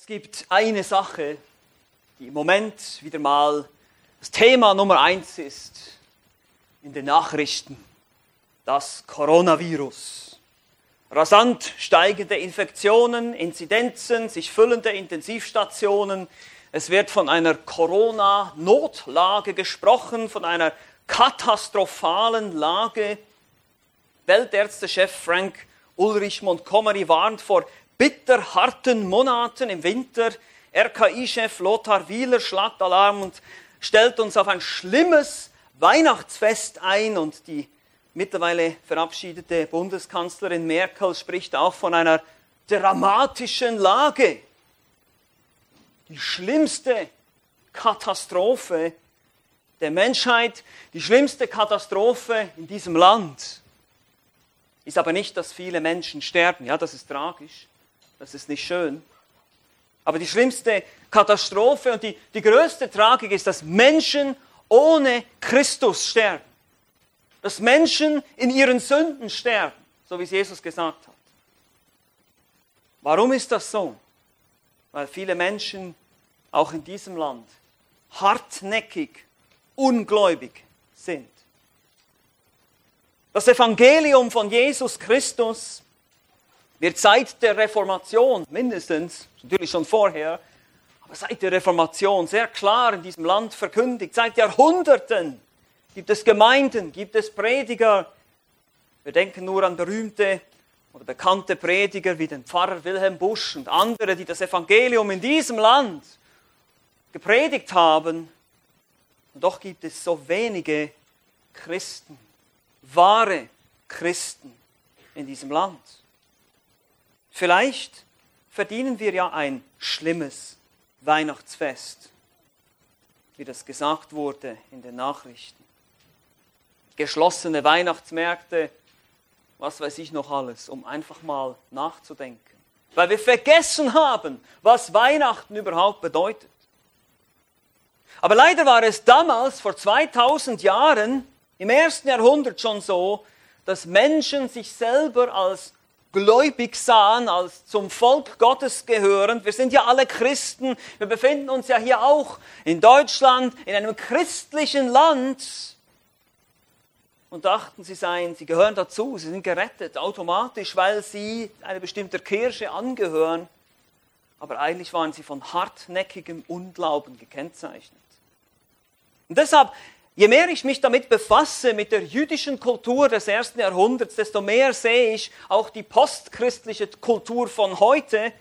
Es gibt eine Sache, die im Moment wieder mal das Thema Nummer eins ist in den Nachrichten. Das Coronavirus. Rasant steigende Infektionen, Inzidenzen, sich füllende Intensivstationen. Es wird von einer Corona-Notlage gesprochen, von einer katastrophalen Lage. Weltärztechef Frank Ulrich Montgomery warnt vor bitterharten Monaten im Winter. RKI-Chef Lothar Wieler schlagt Alarm und stellt uns auf ein schlimmes Weihnachtsfest ein und die mittlerweile verabschiedete Bundeskanzlerin Merkel spricht auch von einer dramatischen Lage. Die schlimmste Katastrophe der Menschheit, die schlimmste Katastrophe in diesem Land ist aber nicht, dass viele Menschen sterben. Ja, das ist tragisch. Das ist nicht schön. Aber die schlimmste Katastrophe und die, die größte Tragik ist, dass Menschen ohne Christus sterben. Dass Menschen in ihren Sünden sterben, so wie es Jesus gesagt hat. Warum ist das so? Weil viele Menschen, auch in diesem Land, hartnäckig, ungläubig sind. Das Evangelium von Jesus Christus wird seit der Reformation, mindestens, natürlich schon vorher, aber seit der Reformation sehr klar in diesem Land verkündigt. Seit Jahrhunderten gibt es Gemeinden, gibt es Prediger. Wir denken nur an berühmte oder bekannte Prediger wie den Pfarrer Wilhelm Busch und andere, die das Evangelium in diesem Land gepredigt haben. Und doch gibt es so wenige Christen, wahre Christen in diesem Land. Vielleicht verdienen wir ja ein schlimmes Weihnachtsfest, wie das gesagt wurde in den Nachrichten. Geschlossene Weihnachtsmärkte, was weiß ich noch alles, um einfach mal nachzudenken. Weil wir vergessen haben, was Weihnachten überhaupt bedeutet. Aber leider war es damals, vor 2000 Jahren, im ersten Jahrhundert schon so, dass Menschen sich selber als gläubig sahen, als zum Volk Gottes gehörend. Wir sind ja alle Christen. Wir befinden uns ja hier auch in Deutschland, in einem christlichen Land. Und dachten, sie seien, sie gehören dazu, sie sind gerettet automatisch, weil sie einer bestimmten Kirche angehören. Aber eigentlich waren sie von hartnäckigem Unglauben gekennzeichnet. Und deshalb Je mehr ich mich damit befasse, mit der jüdischen Kultur des ersten Jahrhunderts, desto mehr sehe ich auch die postchristliche Kultur von heute,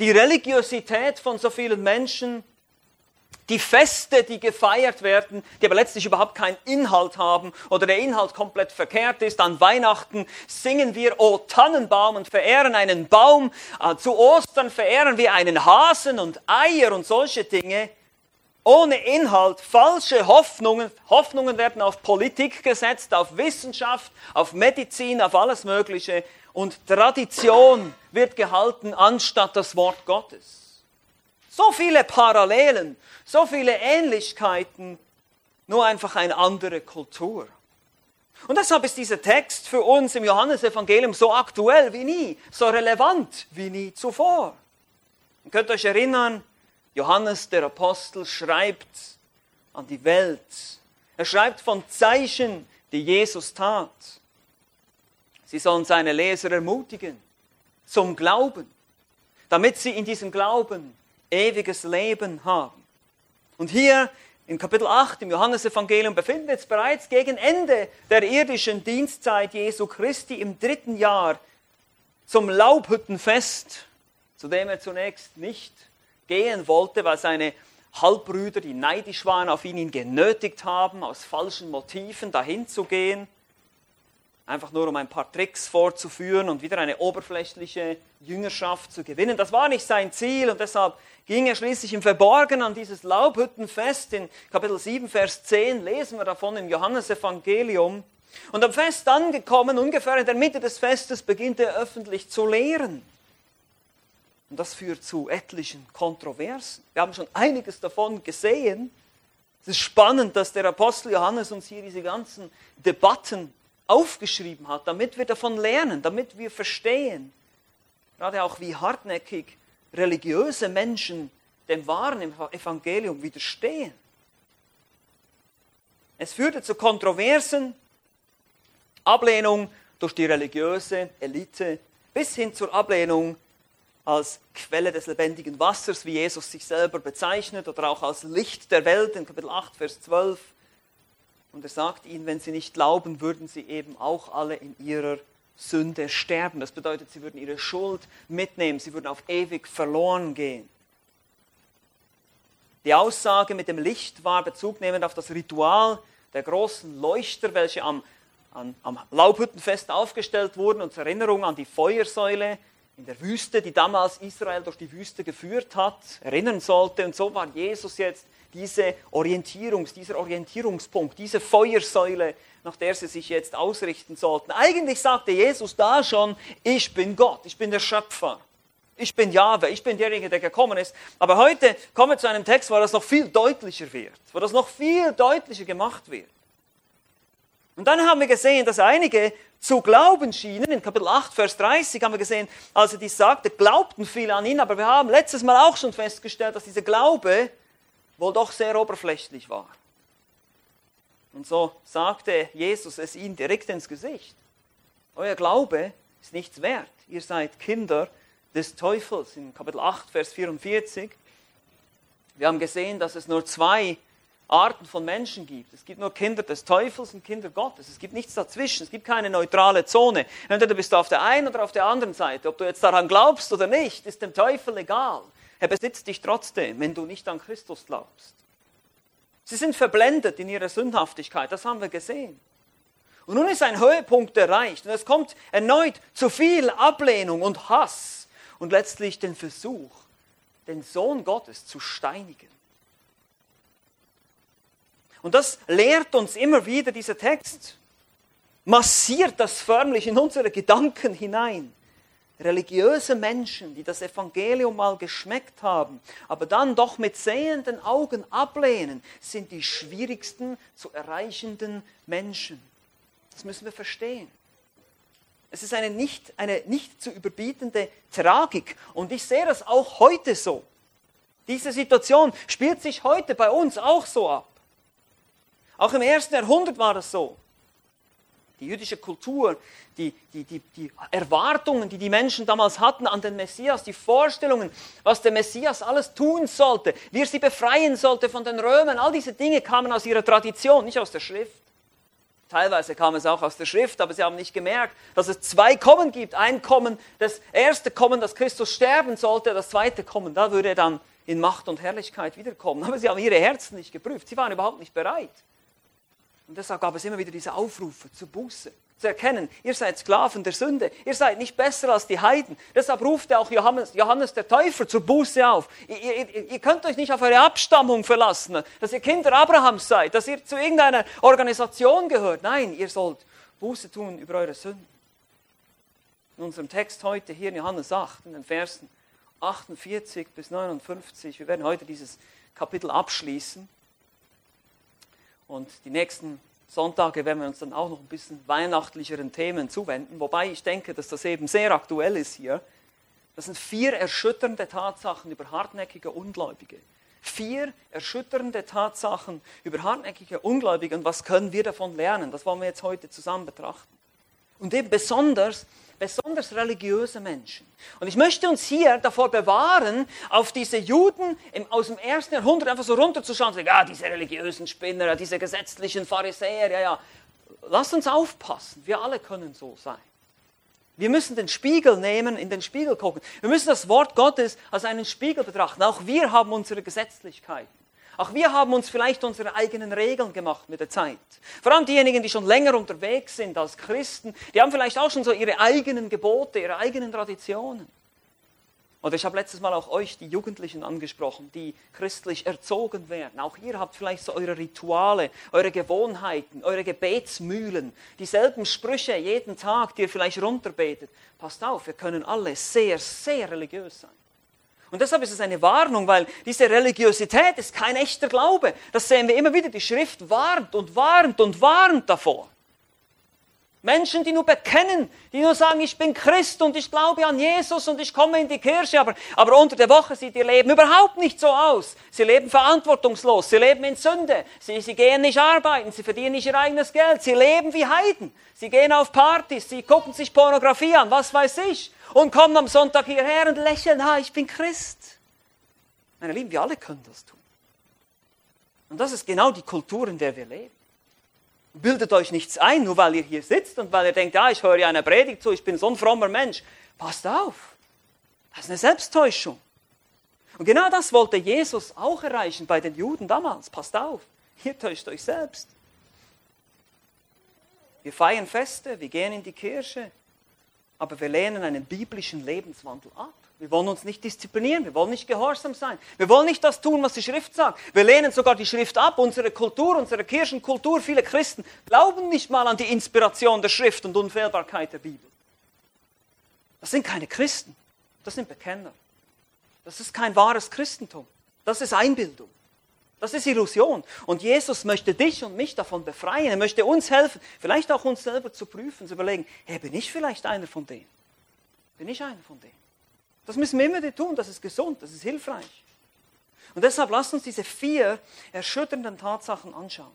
die Religiosität von so vielen Menschen, die Feste, die gefeiert werden, die aber letztlich überhaupt keinen Inhalt haben oder der Inhalt komplett verkehrt ist. An Weihnachten singen wir O Tannenbaum und verehren einen Baum. Äh, zu Ostern verehren wir einen Hasen und Eier und solche Dinge ohne Inhalt, falsche Hoffnungen. Hoffnungen werden auf Politik gesetzt, auf Wissenschaft, auf Medizin, auf alles Mögliche. Und Tradition wird gehalten anstatt das Wort Gottes. So viele Parallelen, so viele Ähnlichkeiten, nur einfach eine andere Kultur. Und deshalb ist dieser Text für uns im Johannesevangelium so aktuell wie nie, so relevant wie nie zuvor. Ihr könnt euch erinnern, Johannes der Apostel schreibt an die Welt. Er schreibt von Zeichen, die Jesus tat. Sie sollen seine Leser ermutigen zum Glauben, damit sie in diesem Glauben ewiges Leben haben. Und hier im Kapitel 8 im Johannesevangelium befinden wir uns bereits gegen Ende der irdischen Dienstzeit Jesu Christi im dritten Jahr zum Laubhüttenfest, zu dem er zunächst nicht gehen wollte, weil seine Halbbrüder, die neidisch waren auf ihn, ihn genötigt haben, aus falschen Motiven dahin zu gehen. Einfach nur um ein paar Tricks vorzuführen und wieder eine oberflächliche Jüngerschaft zu gewinnen. Das war nicht sein Ziel und deshalb ging er schließlich im Verborgenen an dieses Laubhüttenfest. In Kapitel 7, Vers 10 lesen wir davon im Johannesevangelium. Und am Fest angekommen, ungefähr in der Mitte des Festes, beginnt er öffentlich zu lehren. Und das führt zu etlichen Kontroversen. Wir haben schon einiges davon gesehen. Es ist spannend, dass der Apostel Johannes uns hier diese ganzen Debatten aufgeschrieben hat, damit wir davon lernen, damit wir verstehen, gerade auch wie hartnäckig religiöse Menschen dem wahren Evangelium widerstehen. Es führte zu Kontroversen, Ablehnung durch die religiöse Elite bis hin zur Ablehnung als Quelle des lebendigen Wassers, wie Jesus sich selber bezeichnet, oder auch als Licht der Welt in Kapitel 8, Vers 12. Und er sagt ihnen, wenn sie nicht glauben, würden sie eben auch alle in ihrer Sünde sterben. Das bedeutet, sie würden ihre Schuld mitnehmen, sie würden auf ewig verloren gehen. Die Aussage mit dem Licht war bezugnehmend auf das Ritual der großen Leuchter, welche am, am, am Laubhüttenfest aufgestellt wurden und zur Erinnerung an die Feuersäule in der Wüste, die damals Israel durch die Wüste geführt hat, erinnern sollte. Und so war Jesus jetzt diese Orientierungs, dieser Orientierungspunkt, diese Feuersäule, nach der sie sich jetzt ausrichten sollten. Eigentlich sagte Jesus da schon, ich bin Gott, ich bin der Schöpfer. Ich bin Jahwe, ich bin derjenige, der gekommen ist. Aber heute kommen wir zu einem Text, wo das noch viel deutlicher wird, wo das noch viel deutlicher gemacht wird. Und dann haben wir gesehen, dass einige zu glauben schienen. In Kapitel 8, Vers 30 haben wir gesehen, als er dies sagte, glaubten viele an ihn. Aber wir haben letztes Mal auch schon festgestellt, dass dieser Glaube wohl doch sehr oberflächlich war. Und so sagte Jesus es ihnen direkt ins Gesicht. Euer Glaube ist nichts wert. Ihr seid Kinder des Teufels in Kapitel 8, Vers 44. Wir haben gesehen, dass es nur zwei Arten von Menschen gibt. Es gibt nur Kinder des Teufels und Kinder Gottes. Es gibt nichts dazwischen. Es gibt keine neutrale Zone. Entweder bist du auf der einen oder auf der anderen Seite. Ob du jetzt daran glaubst oder nicht, ist dem Teufel egal. Er besitzt dich trotzdem, wenn du nicht an Christus glaubst. Sie sind verblendet in ihrer Sündhaftigkeit. Das haben wir gesehen. Und nun ist ein Höhepunkt erreicht. Und es kommt erneut zu viel Ablehnung und Hass und letztlich den Versuch, den Sohn Gottes zu steinigen. Und das lehrt uns immer wieder dieser Text, massiert das förmlich in unsere Gedanken hinein. Religiöse Menschen, die das Evangelium mal geschmeckt haben, aber dann doch mit sehenden Augen ablehnen, sind die schwierigsten zu erreichenden Menschen. Das müssen wir verstehen. Es ist eine nicht, eine nicht zu überbietende Tragik. Und ich sehe das auch heute so. Diese Situation spielt sich heute bei uns auch so ab. Auch im ersten Jahrhundert war das so. Die jüdische Kultur, die, die, die, die Erwartungen, die die Menschen damals hatten an den Messias, die Vorstellungen, was der Messias alles tun sollte, wie er sie befreien sollte von den Römern, all diese Dinge kamen aus ihrer Tradition, nicht aus der Schrift. Teilweise kam es auch aus der Schrift, aber sie haben nicht gemerkt, dass es zwei Kommen gibt. Ein Kommen, das erste Kommen, dass Christus sterben sollte, das zweite Kommen, da würde er dann in Macht und Herrlichkeit wiederkommen. Aber sie haben ihre Herzen nicht geprüft. Sie waren überhaupt nicht bereit. Und deshalb gab es immer wieder diese Aufrufe zur Buße zu erkennen, ihr seid Sklaven der Sünde, ihr seid nicht besser als die Heiden. Deshalb ruft auch Johannes, Johannes der Täufer zur Buße auf. Ihr, ihr, ihr, könnt euch nicht auf eure Abstammung verlassen, dass ihr Kinder Abrahams seid, dass ihr zu irgendeiner Organisation gehört. Nein, ihr sollt Buße tun über eure Sünden. In unserem Text heute hier in Johannes 8, in den Versen 48 bis 59, wir werden heute dieses Kapitel abschließen. Und die nächsten Sonntage werden wir uns dann auch noch ein bisschen weihnachtlicheren Themen zuwenden, wobei ich denke, dass das eben sehr aktuell ist hier. Das sind vier erschütternde Tatsachen über hartnäckige Ungläubige. Vier erschütternde Tatsachen über hartnäckige Ungläubige und was können wir davon lernen? Das wollen wir jetzt heute zusammen betrachten. Und eben besonders besonders religiöse Menschen. Und ich möchte uns hier davor bewahren, auf diese Juden aus dem ersten Jahrhundert einfach so runterzuschauen und sagen, ah, diese religiösen Spinner, diese gesetzlichen Pharisäer, ja, ja. Lasst uns aufpassen, wir alle können so sein. Wir müssen den Spiegel nehmen, in den Spiegel gucken. Wir müssen das Wort Gottes als einen Spiegel betrachten. Auch wir haben unsere Gesetzlichkeiten. Auch wir haben uns vielleicht unsere eigenen Regeln gemacht mit der Zeit. Vor allem diejenigen, die schon länger unterwegs sind als Christen, die haben vielleicht auch schon so ihre eigenen Gebote, ihre eigenen Traditionen. Oder ich habe letztes Mal auch euch, die Jugendlichen, angesprochen, die christlich erzogen werden. Auch ihr habt vielleicht so eure Rituale, eure Gewohnheiten, eure Gebetsmühlen, dieselben Sprüche jeden Tag, die ihr vielleicht runterbetet. Passt auf, wir können alle sehr, sehr religiös sein. Und deshalb ist es eine Warnung, weil diese Religiosität ist kein echter Glaube. Das sehen wir immer wieder. Die Schrift warnt und warnt und warnt davor. Menschen, die nur bekennen, die nur sagen, ich bin Christ und ich glaube an Jesus und ich komme in die Kirche, aber, aber unter der Woche sieht ihr Leben überhaupt nicht so aus. Sie leben verantwortungslos, sie leben in Sünde, sie, sie gehen nicht arbeiten, sie verdienen nicht ihr eigenes Geld, sie leben wie Heiden, sie gehen auf Partys, sie gucken sich Pornografie an, was weiß ich, und kommen am Sonntag hierher und lächeln, ha, ich bin Christ. Meine Lieben, wir alle können das tun. Und das ist genau die Kultur, in der wir leben. Bildet euch nichts ein, nur weil ihr hier sitzt und weil ihr denkt, ja, ich höre ja einer Predigt zu, ich bin so ein frommer Mensch. Passt auf. Das ist eine Selbsttäuschung. Und genau das wollte Jesus auch erreichen bei den Juden damals. Passt auf. Ihr täuscht euch selbst. Wir feiern Feste, wir gehen in die Kirche, aber wir lehnen einen biblischen Lebenswandel ab. Wir wollen uns nicht disziplinieren, wir wollen nicht gehorsam sein. Wir wollen nicht das tun, was die Schrift sagt. Wir lehnen sogar die Schrift ab, unsere Kultur, unsere Kirchenkultur. Viele Christen glauben nicht mal an die Inspiration der Schrift und Unfehlbarkeit der Bibel. Das sind keine Christen, das sind Bekenner. Das ist kein wahres Christentum. Das ist Einbildung. Das ist Illusion. Und Jesus möchte dich und mich davon befreien. Er möchte uns helfen, vielleicht auch uns selber zu prüfen, zu überlegen, hey, bin ich vielleicht einer von denen? Bin ich einer von denen? Das müssen wir immer tun, das ist gesund, das ist hilfreich. Und deshalb lasst uns diese vier erschütternden Tatsachen anschauen.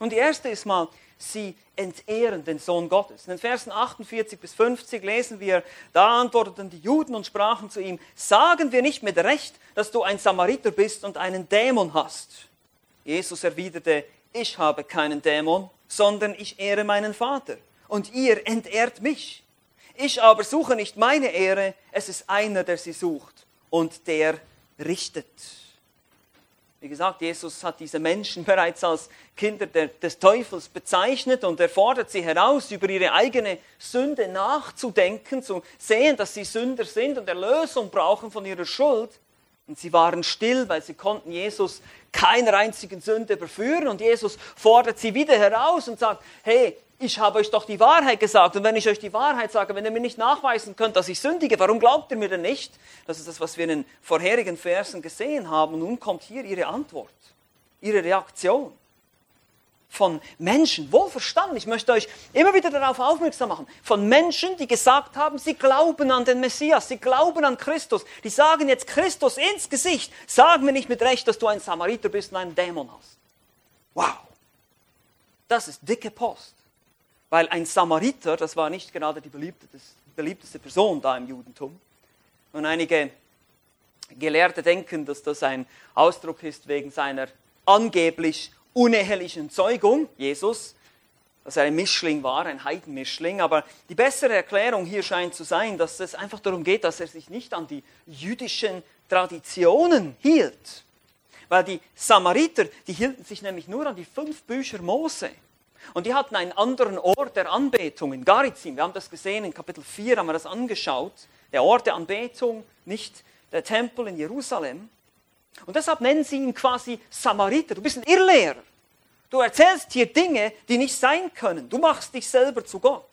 Und die erste ist mal, sie entehren den Sohn Gottes. In den Versen 48 bis 50 lesen wir, da antworteten die Juden und sprachen zu ihm, sagen wir nicht mit Recht, dass du ein Samariter bist und einen Dämon hast. Jesus erwiderte, ich habe keinen Dämon, sondern ich ehre meinen Vater und ihr entehrt mich. Ich aber suche nicht meine Ehre, es ist einer, der sie sucht und der richtet. Wie gesagt, Jesus hat diese Menschen bereits als Kinder des Teufels bezeichnet und er fordert sie heraus, über ihre eigene Sünde nachzudenken, zu sehen, dass sie Sünder sind und Erlösung brauchen von ihrer Schuld. Und sie waren still, weil sie konnten Jesus keiner einzigen Sünde überführen. Und Jesus fordert sie wieder heraus und sagt, hey, ich habe euch doch die Wahrheit gesagt. Und wenn ich euch die Wahrheit sage, wenn ihr mir nicht nachweisen könnt, dass ich sündige, warum glaubt ihr mir denn nicht? Das ist das, was wir in den vorherigen Versen gesehen haben. Und nun kommt hier ihre Antwort, ihre Reaktion von Menschen, wohlverstanden, ich möchte euch immer wieder darauf aufmerksam machen, von Menschen, die gesagt haben, sie glauben an den Messias, sie glauben an Christus, die sagen jetzt Christus ins Gesicht, sag mir nicht mit Recht, dass du ein Samariter bist und einen Dämon hast. Wow, das ist dicke Post weil ein Samariter, das war nicht gerade die beliebteste Person da im Judentum. Und einige Gelehrte denken, dass das ein Ausdruck ist wegen seiner angeblich unehelichen Zeugung, Jesus, dass er ein Mischling war, ein Heidenmischling. Aber die bessere Erklärung hier scheint zu sein, dass es einfach darum geht, dass er sich nicht an die jüdischen Traditionen hielt. Weil die Samariter, die hielten sich nämlich nur an die fünf Bücher Mose. Und die hatten einen anderen Ort der Anbetung in Garizim. Wir haben das gesehen, in Kapitel 4 haben wir das angeschaut. Der Ort der Anbetung, nicht der Tempel in Jerusalem. Und deshalb nennen sie ihn quasi Samariter. Du bist ein Irrlehrer. Du erzählst hier Dinge, die nicht sein können. Du machst dich selber zu Gott.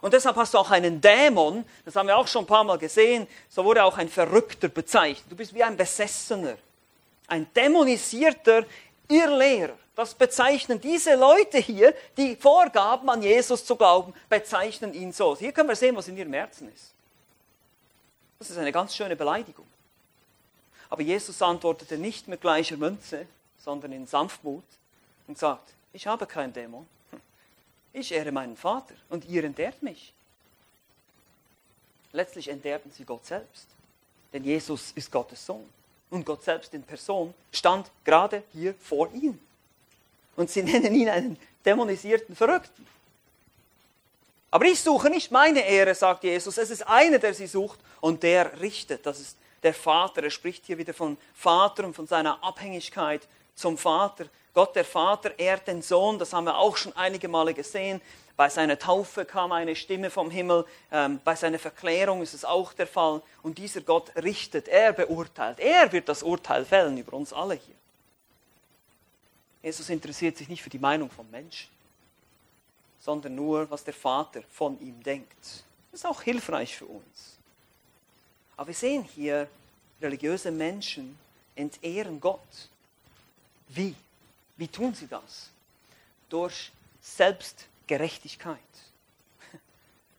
Und deshalb hast du auch einen Dämon, das haben wir auch schon ein paar Mal gesehen, so wurde auch ein Verrückter bezeichnet. Du bist wie ein Besessener, ein dämonisierter Irrlehrer. Das bezeichnen diese Leute hier, die vorgaben, an Jesus zu glauben, bezeichnen ihn so. Hier können wir sehen, was in ihrem Herzen ist. Das ist eine ganz schöne Beleidigung. Aber Jesus antwortete nicht mit gleicher Münze, sondern in Sanftmut und sagt, ich habe keinen Dämon. Ich ehre meinen Vater und ihr entehrt mich. Letztlich entehrten sie Gott selbst, denn Jesus ist Gottes Sohn. Und Gott selbst in Person stand gerade hier vor ihnen. Und sie nennen ihn einen dämonisierten Verrückten. Aber ich suche nicht meine Ehre, sagt Jesus. Es ist einer, der sie sucht und der richtet. Das ist der Vater. Er spricht hier wieder von Vater und von seiner Abhängigkeit zum Vater. Gott, der Vater, ehrt den Sohn. Das haben wir auch schon einige Male gesehen. Bei seiner Taufe kam eine Stimme vom Himmel. Ähm, bei seiner Verklärung ist es auch der Fall. Und dieser Gott richtet. Er beurteilt. Er wird das Urteil fällen über uns alle hier. Jesus interessiert sich nicht für die Meinung von Menschen, sondern nur, was der Vater von ihm denkt. Das ist auch hilfreich für uns. Aber wir sehen hier, religiöse Menschen entehren Gott. Wie? Wie tun sie das? Durch selbst Gerechtigkeit.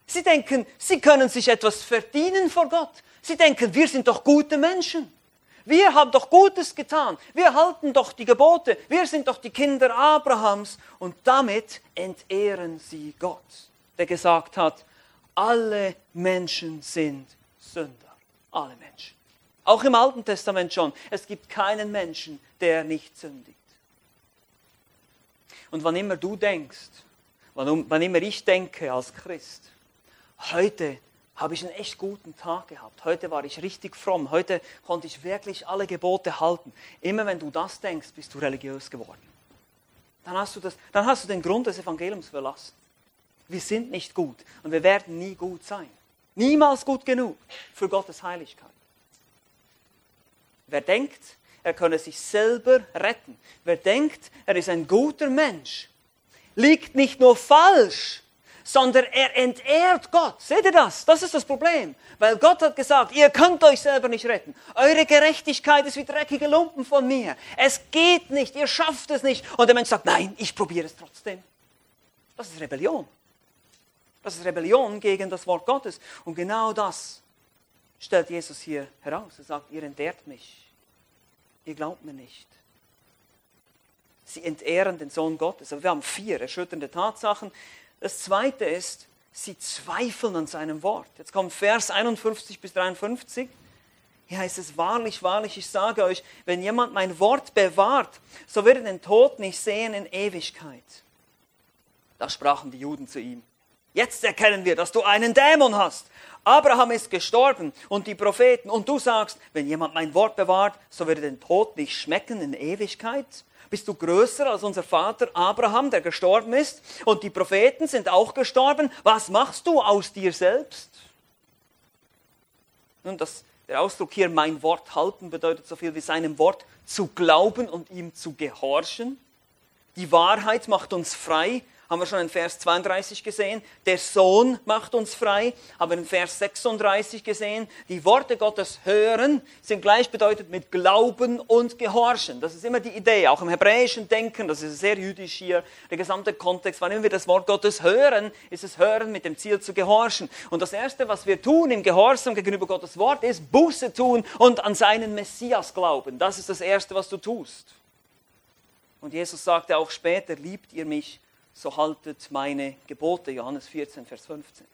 Sie denken, sie können sich etwas verdienen vor Gott. Sie denken, wir sind doch gute Menschen. Wir haben doch Gutes getan. Wir halten doch die Gebote. Wir sind doch die Kinder Abrahams. Und damit entehren sie Gott, der gesagt hat, alle Menschen sind Sünder. Alle Menschen. Auch im Alten Testament schon. Es gibt keinen Menschen, der nicht sündigt. Und wann immer du denkst, wann, immer ich denke als Christ, heute habe ich einen echt guten Tag gehabt. Heute war ich richtig fromm. Heute konnte ich wirklich alle Gebote halten. Immer wenn du das denkst, bist du religiös geworden. Dann hast du, das, dann hast du den Grund des Evangeliums verlassen. Wir sind nicht gut und wir werden nie gut sein. Niemals gut genug für Gottes Heiligkeit. Wer denkt, er könne sich selber retten, wer denkt, er ist ein guter Mensch, liegt nicht nur falsch, sondern er entehrt Gott. Seht ihr das? Das ist das Problem. Weil Gott hat gesagt, ihr könnt euch selber nicht retten. Eure Gerechtigkeit ist wie dreckige Lumpen von mir. Es geht nicht, ihr schafft es nicht. Und der Mensch sagt, nein, ich probiere es trotzdem. Das ist Rebellion. Das ist Rebellion gegen das Wort Gottes. Und genau das stellt Jesus hier heraus. Er sagt, ihr entehrt mich. Ihr glaubt mir nicht. Sie entehren den Sohn Gottes. Aber wir haben vier erschütternde Tatsachen. Das zweite ist, sie zweifeln an seinem Wort. Jetzt kommt Vers 51 bis 53. Hier heißt es, wahrlich, wahrlich, ich sage euch, wenn jemand mein Wort bewahrt, so wird er den Tod nicht sehen in Ewigkeit. Da sprachen die Juden zu ihm. Jetzt erkennen wir, dass du einen Dämon hast. Abraham ist gestorben und die Propheten. Und du sagst, wenn jemand mein Wort bewahrt, so wird er den Tod nicht schmecken in Ewigkeit. Bist du größer als unser Vater Abraham, der gestorben ist? Und die Propheten sind auch gestorben. Was machst du aus dir selbst? Nun, das, der Ausdruck hier, mein Wort halten, bedeutet so viel wie seinem Wort zu glauben und ihm zu gehorchen. Die Wahrheit macht uns frei haben wir schon in Vers 32 gesehen. Der Sohn macht uns frei, haben wir in Vers 36 gesehen. Die Worte Gottes hören sind gleichbedeutend mit Glauben und Gehorchen. Das ist immer die Idee, auch im hebräischen Denken, das ist sehr jüdisch hier, der gesamte Kontext. Wann wir das Wort Gottes hören, ist es hören mit dem Ziel zu gehorchen. Und das Erste, was wir tun im Gehorsam gegenüber Gottes Wort, ist Buße tun und an seinen Messias glauben. Das ist das Erste, was du tust. Und Jesus sagte auch später, liebt ihr mich, so haltet meine Gebote. Johannes 14, Vers 15.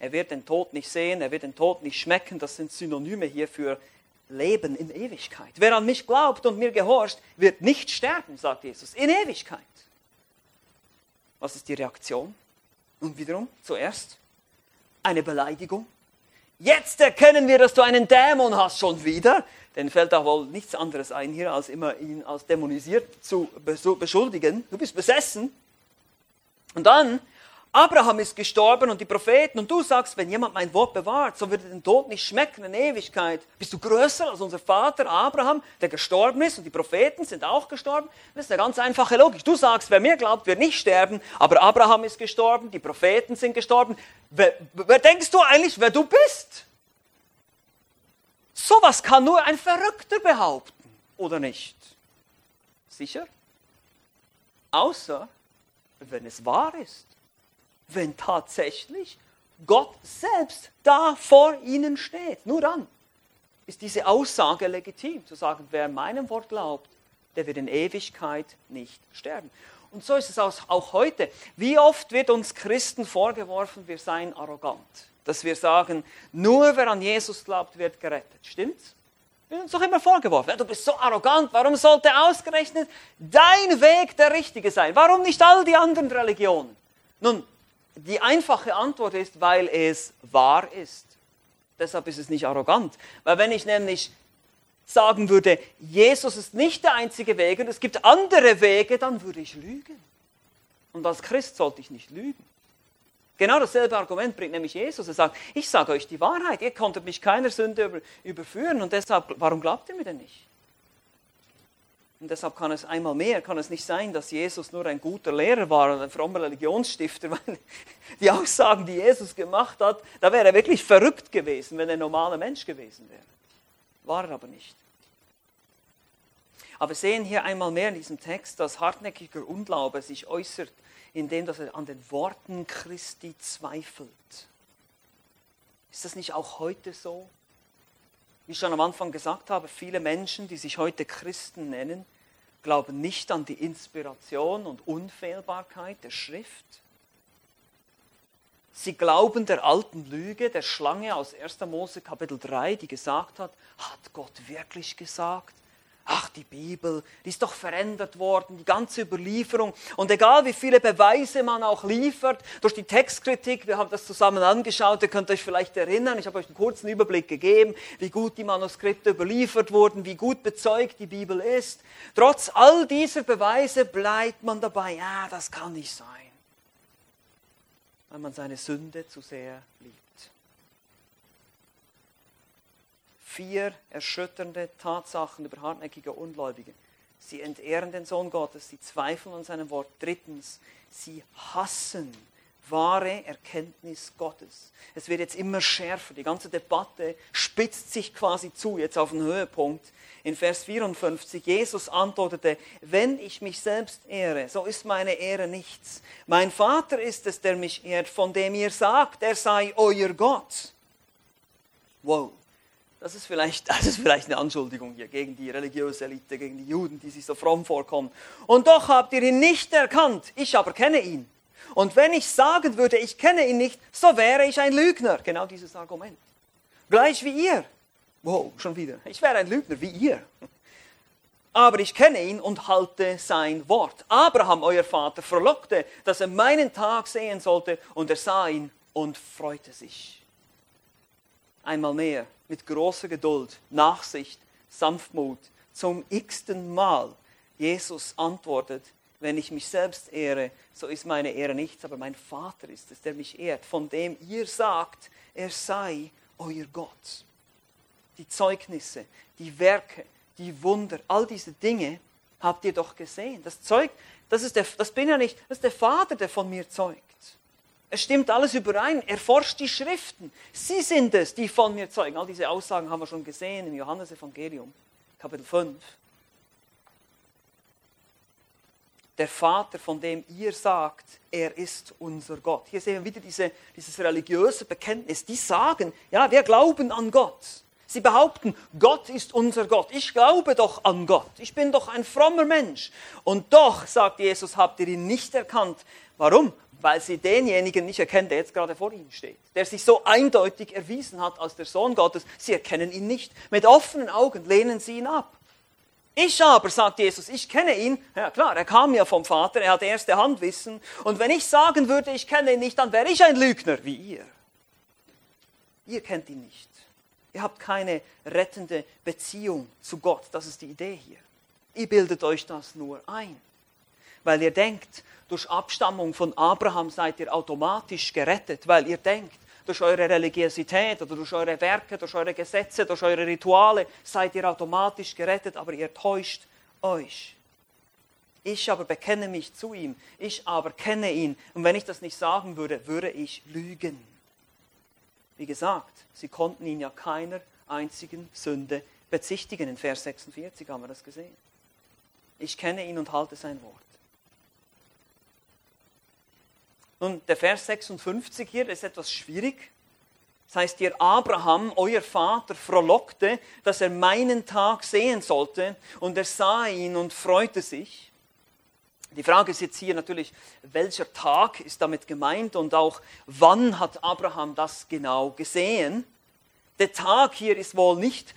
Er wird den Tod nicht sehen, er wird den Tod nicht schmecken. Das sind Synonyme hier für Leben in Ewigkeit. Wer an mich glaubt und mir gehorcht, wird nicht sterben, sagt Jesus, in Ewigkeit. Was ist die Reaktion? Und wiederum, zuerst eine Beleidigung. Jetzt erkennen wir, dass du einen Dämon hast schon wieder denen fällt auch wohl nichts anderes ein hier, als immer ihn als dämonisiert zu beschuldigen. Du bist besessen. Und dann, Abraham ist gestorben und die Propheten und du sagst, wenn jemand mein Wort bewahrt, so wird den Tod nicht schmecken in Ewigkeit. Bist du größer als unser Vater Abraham, der gestorben ist und die Propheten sind auch gestorben? Das ist eine ganz einfache Logik. Du sagst, wer mir glaubt, wird nicht sterben, aber Abraham ist gestorben, die Propheten sind gestorben. Wer, wer denkst du eigentlich, wer du bist? Sowas kann nur ein Verrückter behaupten, oder nicht? Sicher? Außer wenn es wahr ist. Wenn tatsächlich Gott selbst da vor ihnen steht. Nur dann ist diese Aussage legitim, zu sagen, wer meinem Wort glaubt, der wird in Ewigkeit nicht sterben. Und so ist es auch heute. Wie oft wird uns Christen vorgeworfen, wir seien arrogant dass wir sagen, nur wer an Jesus glaubt, wird gerettet. Stimmt's? Wir uns doch immer vorgeworfen, du bist so arrogant, warum sollte ausgerechnet dein Weg der richtige sein? Warum nicht all die anderen Religionen? Nun, die einfache Antwort ist, weil es wahr ist. Deshalb ist es nicht arrogant. Weil wenn ich nämlich sagen würde, Jesus ist nicht der einzige Weg und es gibt andere Wege, dann würde ich lügen. Und als Christ sollte ich nicht lügen. Genau dasselbe Argument bringt nämlich Jesus. Er sagt, ich sage euch die Wahrheit, ihr konntet mich keiner Sünde über, überführen und deshalb, warum glaubt ihr mir denn nicht? Und deshalb kann es einmal mehr, kann es nicht sein, dass Jesus nur ein guter Lehrer war und ein frommer Religionsstifter, weil die Aussagen, die Jesus gemacht hat, da wäre er wirklich verrückt gewesen, wenn er ein normaler Mensch gewesen wäre. War er aber nicht. Aber wir sehen hier einmal mehr in diesem Text, dass hartnäckiger Unglaube sich äußert, indem dass er an den Worten Christi zweifelt. Ist das nicht auch heute so? Wie ich schon am Anfang gesagt habe, viele Menschen, die sich heute Christen nennen, glauben nicht an die Inspiration und Unfehlbarkeit der Schrift. Sie glauben der alten Lüge, der Schlange aus 1. Mose Kapitel 3, die gesagt hat, hat Gott wirklich gesagt? Ach, die Bibel, die ist doch verändert worden, die ganze Überlieferung. Und egal wie viele Beweise man auch liefert, durch die Textkritik, wir haben das zusammen angeschaut, ihr könnt euch vielleicht erinnern, ich habe euch einen kurzen Überblick gegeben, wie gut die Manuskripte überliefert wurden, wie gut bezeugt die Bibel ist. Trotz all dieser Beweise bleibt man dabei, ja, das kann nicht sein, weil man seine Sünde zu sehr liebt. Vier erschütternde Tatsachen über hartnäckige Ungläubige. Sie entehren den Sohn Gottes, sie zweifeln an seinem Wort. Drittens, sie hassen wahre Erkenntnis Gottes. Es wird jetzt immer schärfer. Die ganze Debatte spitzt sich quasi zu, jetzt auf den Höhepunkt. In Vers 54, Jesus antwortete, wenn ich mich selbst ehre, so ist meine Ehre nichts. Mein Vater ist es, der mich ehrt, von dem ihr sagt, er sei euer Gott. Wow. Das ist, vielleicht, das ist vielleicht eine Anschuldigung hier gegen die religiöse Elite, gegen die Juden, die sich so fromm vorkommen. Und doch habt ihr ihn nicht erkannt, ich aber kenne ihn. Und wenn ich sagen würde, ich kenne ihn nicht, so wäre ich ein Lügner. Genau dieses Argument. Gleich wie ihr. Wow, schon wieder. Ich wäre ein Lügner wie ihr. Aber ich kenne ihn und halte sein Wort. Abraham, euer Vater, verlockte, dass er meinen Tag sehen sollte, und er sah ihn und freute sich. Einmal mehr mit großer Geduld, Nachsicht, Sanftmut zum x-ten Mal. Jesus antwortet, wenn ich mich selbst ehre, so ist meine Ehre nichts, aber mein Vater ist es, der mich ehrt, von dem ihr sagt, er sei euer Gott. Die Zeugnisse, die Werke, die Wunder, all diese Dinge habt ihr doch gesehen. Das Zeug, das, ist der, das bin ja nicht, das ist der Vater, der von mir zeugt. Es stimmt alles überein. Erforscht die Schriften. Sie sind es, die von mir zeugen. All diese Aussagen haben wir schon gesehen im Johannesevangelium, Kapitel 5. Der Vater, von dem ihr sagt, er ist unser Gott. Hier sehen wir wieder diese, dieses religiöse Bekenntnis. Die sagen, ja, wir glauben an Gott. Sie behaupten, Gott ist unser Gott. Ich glaube doch an Gott. Ich bin doch ein frommer Mensch. Und doch, sagt Jesus, habt ihr ihn nicht erkannt. Warum? Weil sie denjenigen nicht erkennen, der jetzt gerade vor ihnen steht, der sich so eindeutig erwiesen hat als der Sohn Gottes. Sie erkennen ihn nicht. Mit offenen Augen lehnen sie ihn ab. Ich aber, sagt Jesus, ich kenne ihn. Ja klar, er kam ja vom Vater, er hat erste Handwissen. Und wenn ich sagen würde, ich kenne ihn nicht, dann wäre ich ein Lügner wie ihr. Ihr kennt ihn nicht. Ihr habt keine rettende Beziehung zu Gott. Das ist die Idee hier. Ihr bildet euch das nur ein weil ihr denkt, durch Abstammung von Abraham seid ihr automatisch gerettet, weil ihr denkt, durch eure Religiosität oder durch eure Werke, durch eure Gesetze, durch eure Rituale seid ihr automatisch gerettet, aber ihr täuscht euch. Ich aber bekenne mich zu ihm, ich aber kenne ihn. Und wenn ich das nicht sagen würde, würde ich lügen. Wie gesagt, sie konnten ihn ja keiner einzigen Sünde bezichtigen. In Vers 46 haben wir das gesehen. Ich kenne ihn und halte sein Wort. Nun, der Vers 56 hier ist etwas schwierig. Das heißt, ihr Abraham, euer Vater, frohlockte, dass er meinen Tag sehen sollte, und er sah ihn und freute sich. Die Frage ist jetzt hier natürlich, welcher Tag ist damit gemeint und auch wann hat Abraham das genau gesehen? Der Tag hier ist wohl nicht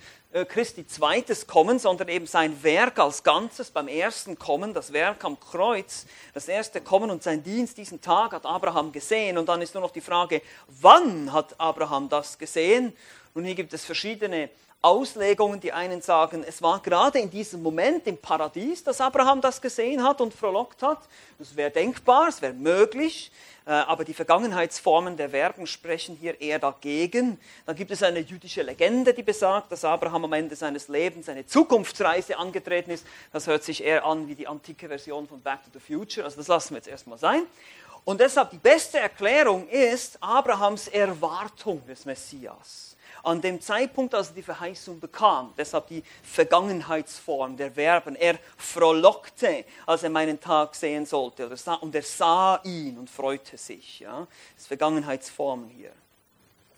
Christi zweites Kommen, sondern eben sein Werk als Ganzes beim ersten Kommen, das Werk am Kreuz, das erste Kommen und sein Dienst, diesen Tag hat Abraham gesehen. Und dann ist nur noch die Frage, wann hat Abraham das gesehen? Und hier gibt es verschiedene Auslegungen. Die einen sagen, es war gerade in diesem Moment im Paradies, dass Abraham das gesehen hat und frohlockt hat. Das wäre denkbar, es wäre möglich. Äh, aber die Vergangenheitsformen der Verben sprechen hier eher dagegen. Dann gibt es eine jüdische Legende, die besagt, dass Abraham am Ende seines Lebens eine Zukunftsreise angetreten ist. Das hört sich eher an wie die antike Version von Back to the Future. Also das lassen wir jetzt erstmal sein. Und deshalb die beste Erklärung ist Abrahams Erwartung des Messias. An dem Zeitpunkt, als er die Verheißung bekam. Deshalb die Vergangenheitsform der Verben. Er frohlockte, als er meinen Tag sehen sollte. Und er sah ihn und freute sich. Ja? Das ist Vergangenheitsformen hier.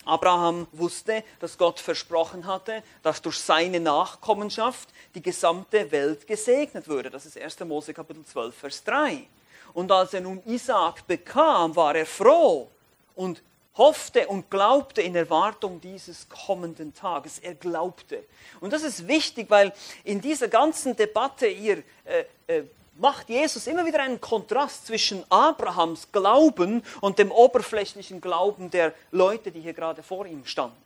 Abraham wusste, dass Gott versprochen hatte, dass durch seine Nachkommenschaft die gesamte Welt gesegnet würde. Das ist 1. Mose Kapitel 12, Vers 3. Und als er nun Isaak bekam, war er froh und hoffte und glaubte in Erwartung dieses kommenden Tages. Er glaubte. Und das ist wichtig, weil in dieser ganzen Debatte hier äh, äh, macht Jesus immer wieder einen Kontrast zwischen Abrahams Glauben und dem oberflächlichen Glauben der Leute, die hier gerade vor ihm standen.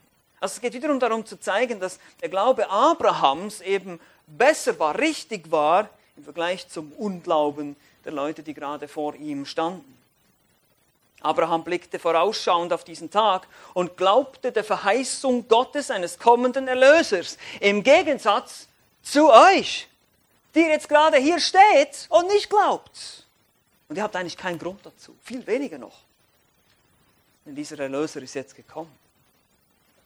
Also es geht wiederum darum zu zeigen, dass der Glaube Abrahams eben besser war, richtig war im Vergleich zum Unglauben der Leute, die gerade vor ihm standen. Abraham blickte vorausschauend auf diesen Tag und glaubte der Verheißung Gottes eines kommenden Erlösers. Im Gegensatz zu euch, die jetzt gerade hier steht und nicht glaubt. Und ihr habt eigentlich keinen Grund dazu, viel weniger noch. Denn dieser Erlöser ist jetzt gekommen.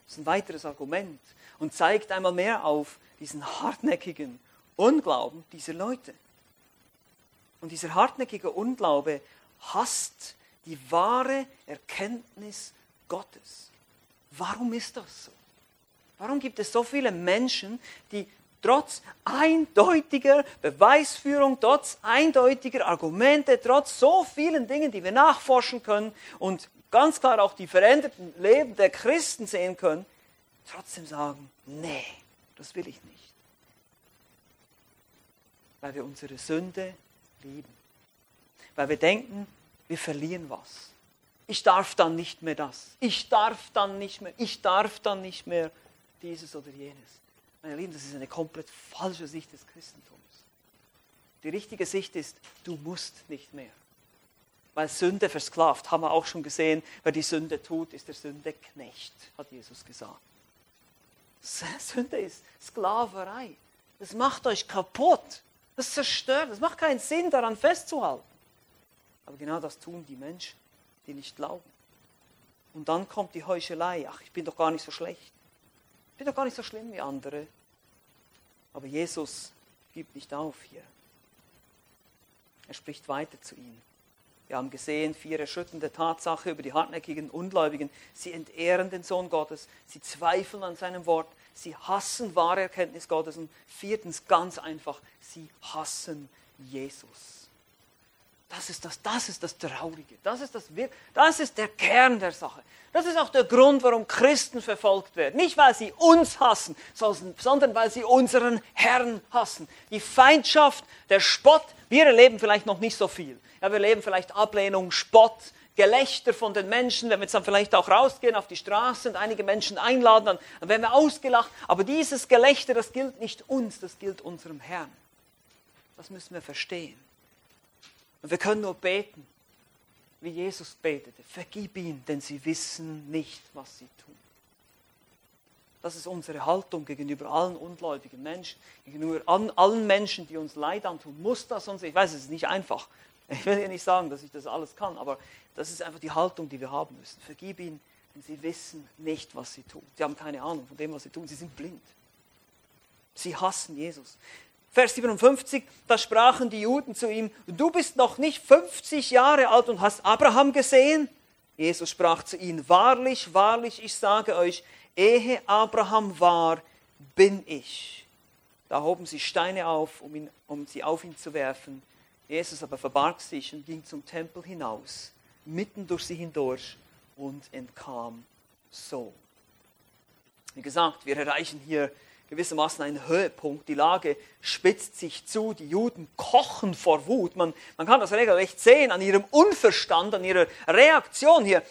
Das ist ein weiteres Argument und zeigt einmal mehr auf diesen hartnäckigen Unglauben dieser Leute. Und dieser hartnäckige Unglaube hasst die wahre Erkenntnis Gottes. Warum ist das so? Warum gibt es so viele Menschen, die trotz eindeutiger Beweisführung, trotz eindeutiger Argumente, trotz so vielen Dingen, die wir nachforschen können und ganz klar auch die veränderten Leben der Christen sehen können, trotzdem sagen, nee, das will ich nicht. Weil wir unsere Sünde lieben. Weil wir denken, wir verlieren was. Ich darf dann nicht mehr das. Ich darf dann nicht mehr. Ich darf dann nicht mehr dieses oder jenes. Meine Lieben, das ist eine komplett falsche Sicht des Christentums. Die richtige Sicht ist, du musst nicht mehr. Weil Sünde versklavt, haben wir auch schon gesehen, wer die Sünde tut, ist der Sünde Knecht, hat Jesus gesagt. Sünde ist Sklaverei. Das macht euch kaputt. Das zerstört. Es macht keinen Sinn, daran festzuhalten. Aber genau das tun die Menschen, die nicht glauben. Und dann kommt die Heuchelei. Ach, ich bin doch gar nicht so schlecht. Ich bin doch gar nicht so schlimm wie andere. Aber Jesus gibt nicht auf hier. Er spricht weiter zu ihnen. Wir haben gesehen, vier erschütternde Tatsachen über die hartnäckigen Ungläubigen. Sie entehren den Sohn Gottes, sie zweifeln an seinem Wort, sie hassen wahre Erkenntnis Gottes und viertens ganz einfach, sie hassen Jesus. Das ist das, das ist das Traurige. Das ist, das, das ist der Kern der Sache. Das ist auch der Grund, warum Christen verfolgt werden. Nicht, weil sie uns hassen, sondern weil sie unseren Herrn hassen. Die Feindschaft, der Spott, wir erleben vielleicht noch nicht so viel. Ja, wir erleben vielleicht Ablehnung, Spott, Gelächter von den Menschen, wenn wir jetzt dann vielleicht auch rausgehen auf die Straße und einige Menschen einladen, dann, dann werden wir ausgelacht. Aber dieses Gelächter, das gilt nicht uns, das gilt unserem Herrn. Das müssen wir verstehen. Und wir können nur beten, wie Jesus betete. Vergib ihnen, denn sie wissen nicht, was sie tun. Das ist unsere Haltung gegenüber allen ungläubigen Menschen, gegenüber allen Menschen, die uns Leid antun. Muss das uns? Ich weiß, es ist nicht einfach. Ich will ja nicht sagen, dass ich das alles kann, aber das ist einfach die Haltung, die wir haben müssen. Vergib ihnen, denn sie wissen nicht, was sie tun. Sie haben keine Ahnung von dem, was sie tun. Sie sind blind. Sie hassen Jesus. Vers 57, da sprachen die Juden zu ihm, du bist noch nicht 50 Jahre alt und hast Abraham gesehen? Jesus sprach zu ihnen, wahrlich, wahrlich, ich sage euch, ehe Abraham war, bin ich. Da hoben sie Steine auf, um, ihn, um sie auf ihn zu werfen. Jesus aber verbarg sich und ging zum Tempel hinaus, mitten durch sie hindurch und entkam so. Wie gesagt, wir erreichen hier gewissermaßen ein Höhepunkt. Die Lage spitzt sich zu, die Juden kochen vor Wut. Man, man kann das regelrecht sehen an ihrem Unverstand, an ihrer Reaktion hier.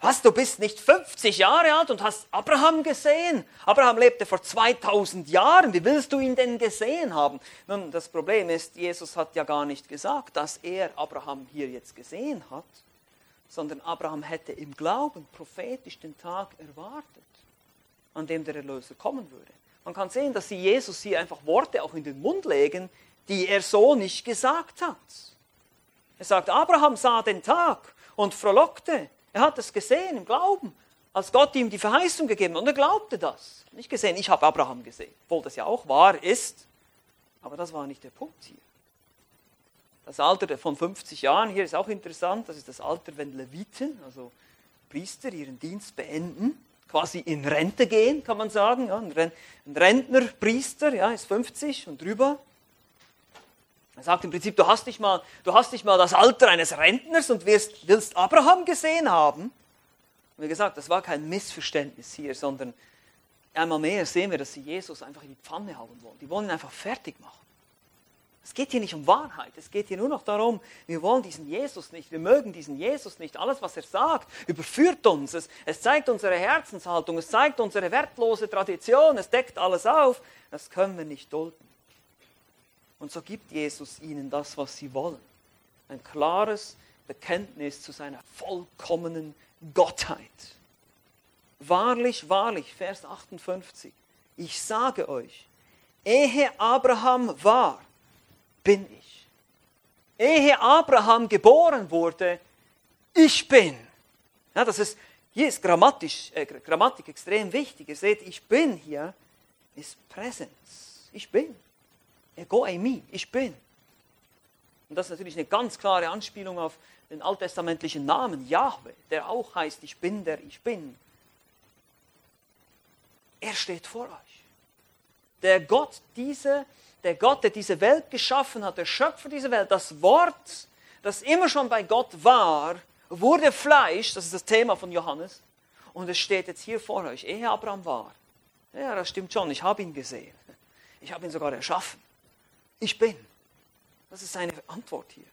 Was, du bist nicht 50 Jahre alt und hast Abraham gesehen? Abraham lebte vor 2000 Jahren. Wie willst du ihn denn gesehen haben? Nun, das Problem ist, Jesus hat ja gar nicht gesagt, dass er Abraham hier jetzt gesehen hat, sondern Abraham hätte im Glauben prophetisch den Tag erwartet, an dem der Erlöser kommen würde. Man kann sehen, dass sie Jesus hier einfach Worte auch in den Mund legen, die er so nicht gesagt hat. Er sagt, Abraham sah den Tag und frohlockte. Er hat es gesehen im Glauben. als Gott ihm die Verheißung gegeben hat. Und er glaubte das. Nicht gesehen, ich habe Abraham gesehen, obwohl das ja auch wahr ist. Aber das war nicht der Punkt hier. Das Alter von 50 Jahren hier ist auch interessant. Das ist das Alter, wenn Leviten, also Priester, ihren Dienst beenden, quasi in Rente gehen, kann man sagen. Ja, ein Rentner, Priester, ja, ist 50 und drüber. Er sagt im Prinzip, du hast nicht mal, du hast nicht mal das Alter eines Rentners und wirst, willst Abraham gesehen haben. Und wie gesagt, das war kein Missverständnis hier, sondern einmal mehr sehen wir, dass sie Jesus einfach in die Pfanne hauen wollen. Die wollen ihn einfach fertig machen. Es geht hier nicht um Wahrheit, es geht hier nur noch darum, wir wollen diesen Jesus nicht, wir mögen diesen Jesus nicht. Alles, was er sagt, überführt uns. Es, es zeigt unsere Herzenshaltung, es zeigt unsere wertlose Tradition, es deckt alles auf. Das können wir nicht dulden. Und so gibt Jesus ihnen das, was sie wollen. Ein klares Bekenntnis zu seiner vollkommenen Gottheit. Wahrlich, wahrlich, Vers 58, ich sage euch, ehe Abraham war, bin ich. Ehe Abraham geboren wurde, ich bin. Ja, das ist, hier ist grammatisch, äh, Grammatik extrem wichtig. Ihr seht, ich bin hier, ist Präsenz. Ich bin. Ego eimi, ich bin. Und das ist natürlich eine ganz klare Anspielung auf den alttestamentlichen Namen Yahweh, der auch heißt, ich bin der ich bin. Er steht vor euch. Der Gott diese der Gott, der diese Welt geschaffen hat, der Schöpfer dieser Welt, das Wort, das immer schon bei Gott war, wurde Fleisch, das ist das Thema von Johannes, und es steht jetzt hier vor euch, ehe Abraham war. Ja, das stimmt schon, ich habe ihn gesehen. Ich habe ihn sogar erschaffen. Ich bin. Das ist seine Antwort hier.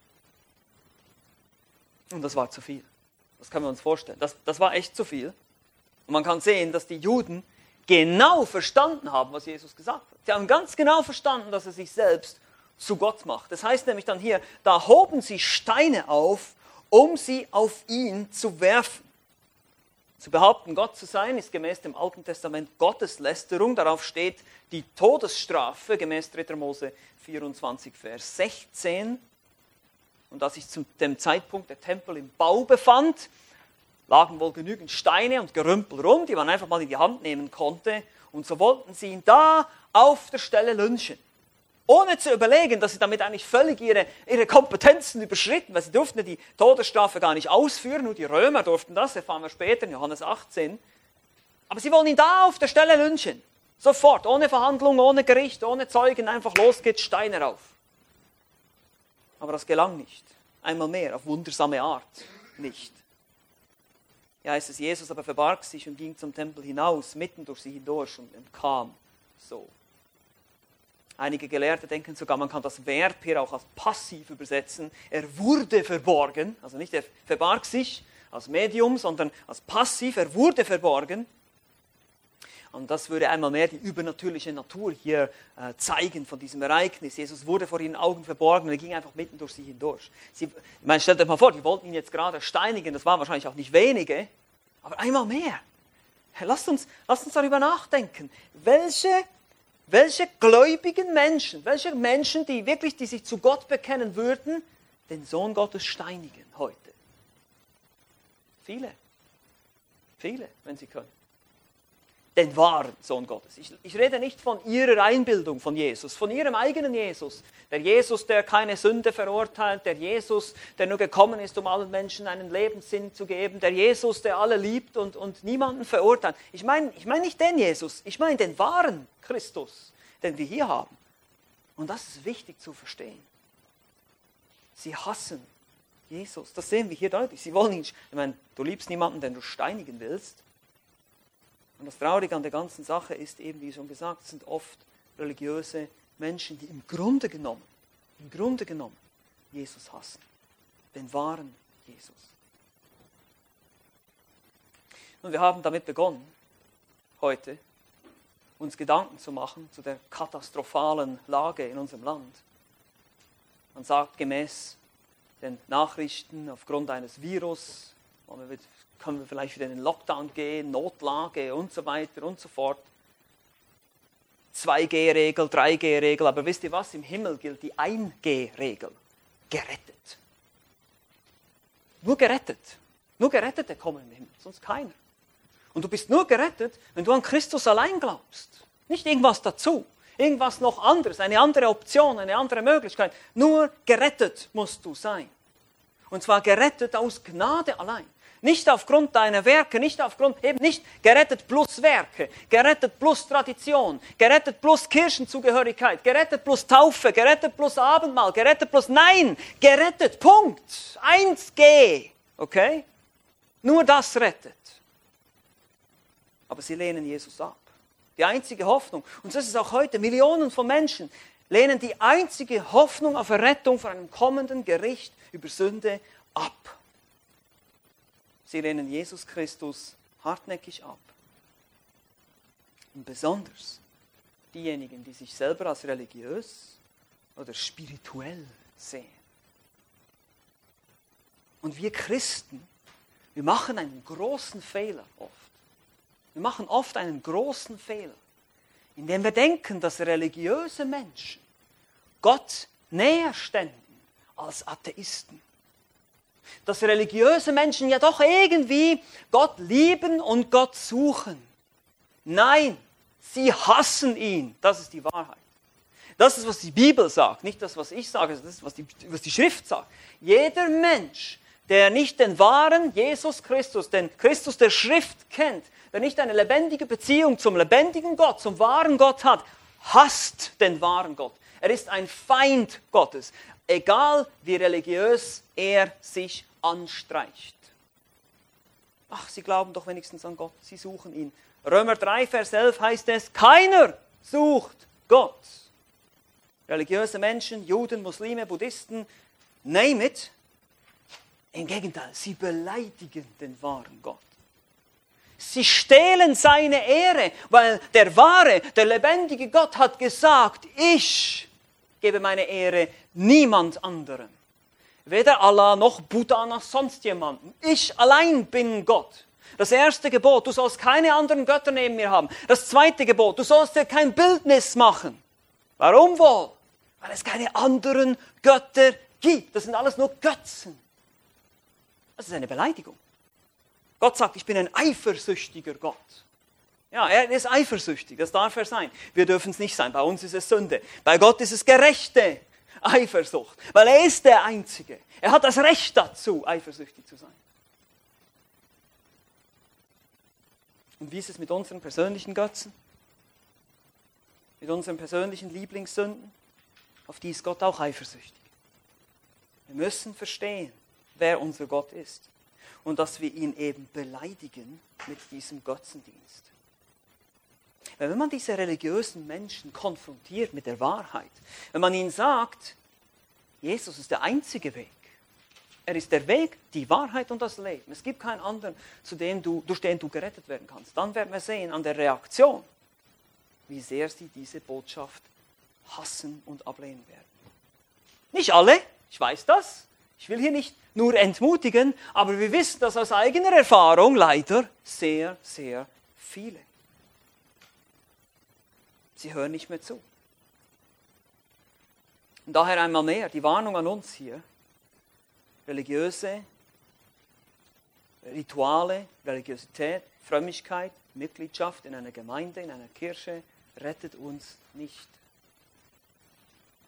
Und das war zu viel. Das können wir uns vorstellen. Das, das war echt zu viel. Und man kann sehen, dass die Juden genau verstanden haben, was Jesus gesagt hat. Sie haben ganz genau verstanden, dass er sich selbst zu Gott macht. Das heißt nämlich dann hier, da hoben sie Steine auf, um sie auf ihn zu werfen. Zu behaupten, Gott zu sein, ist gemäß dem Alten Testament Gotteslästerung. Darauf steht die Todesstrafe, gemäß 3. Mose 24, Vers 16. Und als sich zu dem Zeitpunkt der Tempel im Bau befand, lagen wohl genügend Steine und Gerümpel rum, die man einfach mal in die Hand nehmen konnte. Und so wollten sie ihn da auf der Stelle lynchen. Ohne zu überlegen, dass sie damit eigentlich völlig ihre, ihre Kompetenzen überschritten, weil sie durften die Todesstrafe gar nicht ausführen, nur die Römer durften das, erfahren wir später in Johannes 18. Aber sie wollen ihn da auf der Stelle lynchen. Sofort, ohne Verhandlung, ohne Gericht, ohne Zeugen, einfach los geht's, Steine rauf. Aber das gelang nicht. Einmal mehr, auf wundersame Art nicht ja, heißt es, Jesus aber verbarg sich und ging zum Tempel hinaus, mitten durch sie hindurch und entkam so. Einige Gelehrte denken sogar, man kann das Verb hier auch als passiv übersetzen. Er wurde verborgen, also nicht er verbarg sich als Medium, sondern als passiv, er wurde verborgen. Und das würde einmal mehr die übernatürliche Natur hier äh, zeigen von diesem Ereignis. Jesus wurde vor ihren Augen verborgen und er ging einfach mitten durch sie hindurch. Sie, ich meine, stellt euch mal vor, die wollten ihn jetzt gerade steinigen, das waren wahrscheinlich auch nicht wenige, aber einmal mehr. Lasst uns, lasst uns darüber nachdenken. Welche, welche gläubigen Menschen, welche Menschen, die wirklich, die sich zu Gott bekennen würden, den Sohn Gottes steinigen heute? Viele. Viele, wenn sie können den wahren Sohn Gottes. Ich, ich, rede nicht von ihrer Einbildung von Jesus, von ihrem eigenen Jesus. Der Jesus, der keine Sünde verurteilt, der Jesus, der nur gekommen ist, um allen Menschen einen Lebenssinn zu geben, der Jesus, der alle liebt und, und niemanden verurteilt. Ich meine ich mein nicht den Jesus, ich meine den wahren Christus, den wir hier haben. Und das ist wichtig zu verstehen. Sie hassen Jesus, das sehen wir hier deutlich. Sie wollen ihn, ich meine, du liebst niemanden, den du steinigen willst. Und das Traurige an der ganzen Sache ist eben, wie schon gesagt, es sind oft religiöse Menschen, die im Grunde genommen, im Grunde genommen Jesus hassen. Den wahren Jesus. Und wir haben damit begonnen, heute uns Gedanken zu machen zu der katastrophalen Lage in unserem Land. Man sagt gemäß den Nachrichten aufgrund eines Virus, können wir vielleicht wieder in den Lockdown gehen, Notlage und so weiter und so fort. 2G-Regel, 3G-Regel, aber wisst ihr was? Im Himmel gilt die 1G-Regel. Gerettet. Nur gerettet. Nur Gerettete kommen im Himmel, sonst keiner. Und du bist nur gerettet, wenn du an Christus allein glaubst. Nicht irgendwas dazu, irgendwas noch anderes, eine andere Option, eine andere Möglichkeit. Nur gerettet musst du sein. Und zwar gerettet aus Gnade allein. Nicht aufgrund deiner Werke, nicht aufgrund, eben nicht gerettet plus Werke, gerettet plus Tradition, gerettet plus Kirchenzugehörigkeit, gerettet plus Taufe, gerettet plus Abendmahl, gerettet plus, nein, gerettet, Punkt. 1G, okay? Nur das rettet. Aber sie lehnen Jesus ab. Die einzige Hoffnung, und das ist auch heute, Millionen von Menschen lehnen die einzige Hoffnung auf Errettung vor einem kommenden Gericht über Sünde ab. Sie lehnen Jesus Christus hartnäckig ab. Und besonders diejenigen, die sich selber als religiös oder spirituell sehen. Und wir Christen, wir machen einen großen Fehler oft. Wir machen oft einen großen Fehler, indem wir denken, dass religiöse Menschen Gott näher ständen als Atheisten dass religiöse Menschen ja doch irgendwie Gott lieben und Gott suchen. Nein, sie hassen ihn. Das ist die Wahrheit. Das ist, was die Bibel sagt, nicht das, was ich sage, das ist, was die, was die Schrift sagt. Jeder Mensch, der nicht den wahren Jesus Christus, den Christus der Schrift kennt, der nicht eine lebendige Beziehung zum lebendigen Gott, zum wahren Gott hat, hasst den wahren Gott. Er ist ein Feind Gottes egal wie religiös er sich anstreicht. Ach, sie glauben doch wenigstens an Gott, sie suchen ihn. Römer 3, Vers 11 heißt es, keiner sucht Gott. Religiöse Menschen, Juden, Muslime, Buddhisten, name it. Im Gegenteil, sie beleidigen den wahren Gott. Sie stehlen seine Ehre, weil der wahre, der lebendige Gott hat gesagt, ich gebe meine Ehre niemand anderem. Weder Allah noch Buddha noch sonst jemanden. Ich allein bin Gott. Das erste Gebot, du sollst keine anderen Götter neben mir haben. Das zweite Gebot, du sollst dir kein Bildnis machen. Warum wohl? Weil es keine anderen Götter gibt. Das sind alles nur Götzen. Das ist eine Beleidigung. Gott sagt, ich bin ein eifersüchtiger Gott. Ja, er ist eifersüchtig, das darf er sein. Wir dürfen es nicht sein, bei uns ist es Sünde. Bei Gott ist es gerechte Eifersucht, weil er ist der Einzige. Er hat das Recht dazu, eifersüchtig zu sein. Und wie ist es mit unseren persönlichen Götzen? Mit unseren persönlichen Lieblingssünden? Auf die ist Gott auch eifersüchtig. Wir müssen verstehen, wer unser Gott ist und dass wir ihn eben beleidigen mit diesem Götzendienst. Wenn man diese religiösen Menschen konfrontiert mit der Wahrheit, wenn man ihnen sagt, Jesus ist der einzige Weg, er ist der Weg, die Wahrheit und das Leben. Es gibt keinen anderen, zu dem du, durch den du gerettet werden kannst. Dann werden wir sehen an der Reaktion, wie sehr sie diese Botschaft hassen und ablehnen werden. Nicht alle, ich weiß das. Ich will hier nicht nur entmutigen, aber wir wissen das aus eigener Erfahrung leider sehr, sehr viele. Sie hören nicht mehr zu. Und daher einmal mehr die Warnung an uns hier. Religiöse Rituale, Religiosität, Frömmigkeit, Mitgliedschaft in einer Gemeinde, in einer Kirche rettet uns nicht.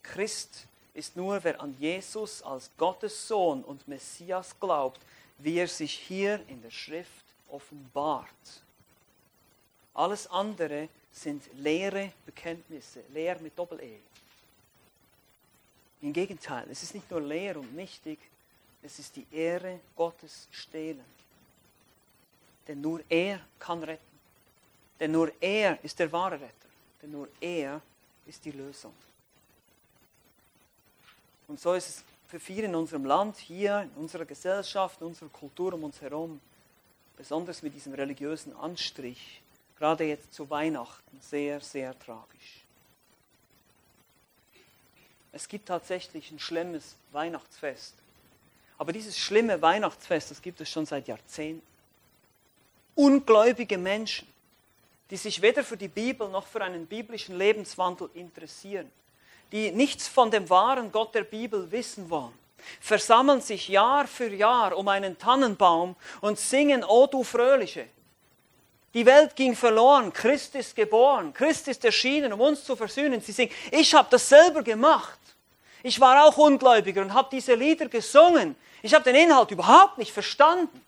Christ ist nur, wer an Jesus als Gottes Sohn und Messias glaubt, wie er sich hier in der Schrift offenbart. Alles andere sind leere Bekenntnisse, leer mit Doppel-E. Im Gegenteil, es ist nicht nur leer und nichtig, es ist die Ehre Gottes stehlen. Denn nur er kann retten. Denn nur er ist der wahre Retter. Denn nur er ist die Lösung. Und so ist es für viele in unserem Land, hier, in unserer Gesellschaft, in unserer Kultur um uns herum, besonders mit diesem religiösen Anstrich, gerade jetzt zu Weihnachten, sehr, sehr tragisch. Es gibt tatsächlich ein schlimmes Weihnachtsfest. Aber dieses schlimme Weihnachtsfest, das gibt es schon seit Jahrzehnten. Ungläubige Menschen, die sich weder für die Bibel noch für einen biblischen Lebenswandel interessieren, die nichts von dem wahren Gott der Bibel wissen wollen, versammeln sich Jahr für Jahr um einen Tannenbaum und singen O du Fröhliche Die Welt ging verloren, Christ ist geboren, Christ ist erschienen, um uns zu versöhnen. Sie singen, ich habe das selber gemacht. Ich war auch Ungläubiger und habe diese Lieder gesungen. Ich habe den Inhalt überhaupt nicht verstanden.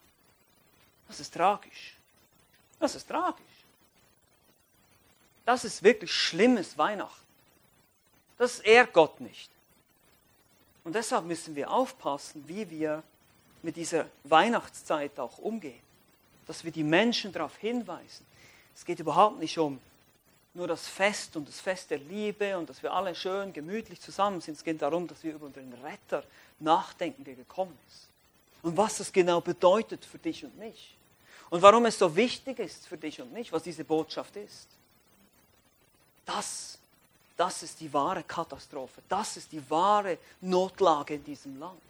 Das ist tragisch. Das ist tragisch. Das ist wirklich schlimmes Weihnachten. Das ehrt Gott nicht. Und deshalb müssen wir aufpassen, wie wir mit dieser Weihnachtszeit auch umgehen. Dass wir die Menschen darauf hinweisen. Es geht überhaupt nicht um nur das Fest und das Fest der Liebe und dass wir alle schön gemütlich zusammen sind. Es geht darum, dass wir über den Retter nachdenken, der gekommen ist. Und was das genau bedeutet für dich und mich. Und warum es so wichtig ist für dich und mich, was diese Botschaft ist. Das, das ist die wahre Katastrophe. Das ist die wahre Notlage in diesem Land.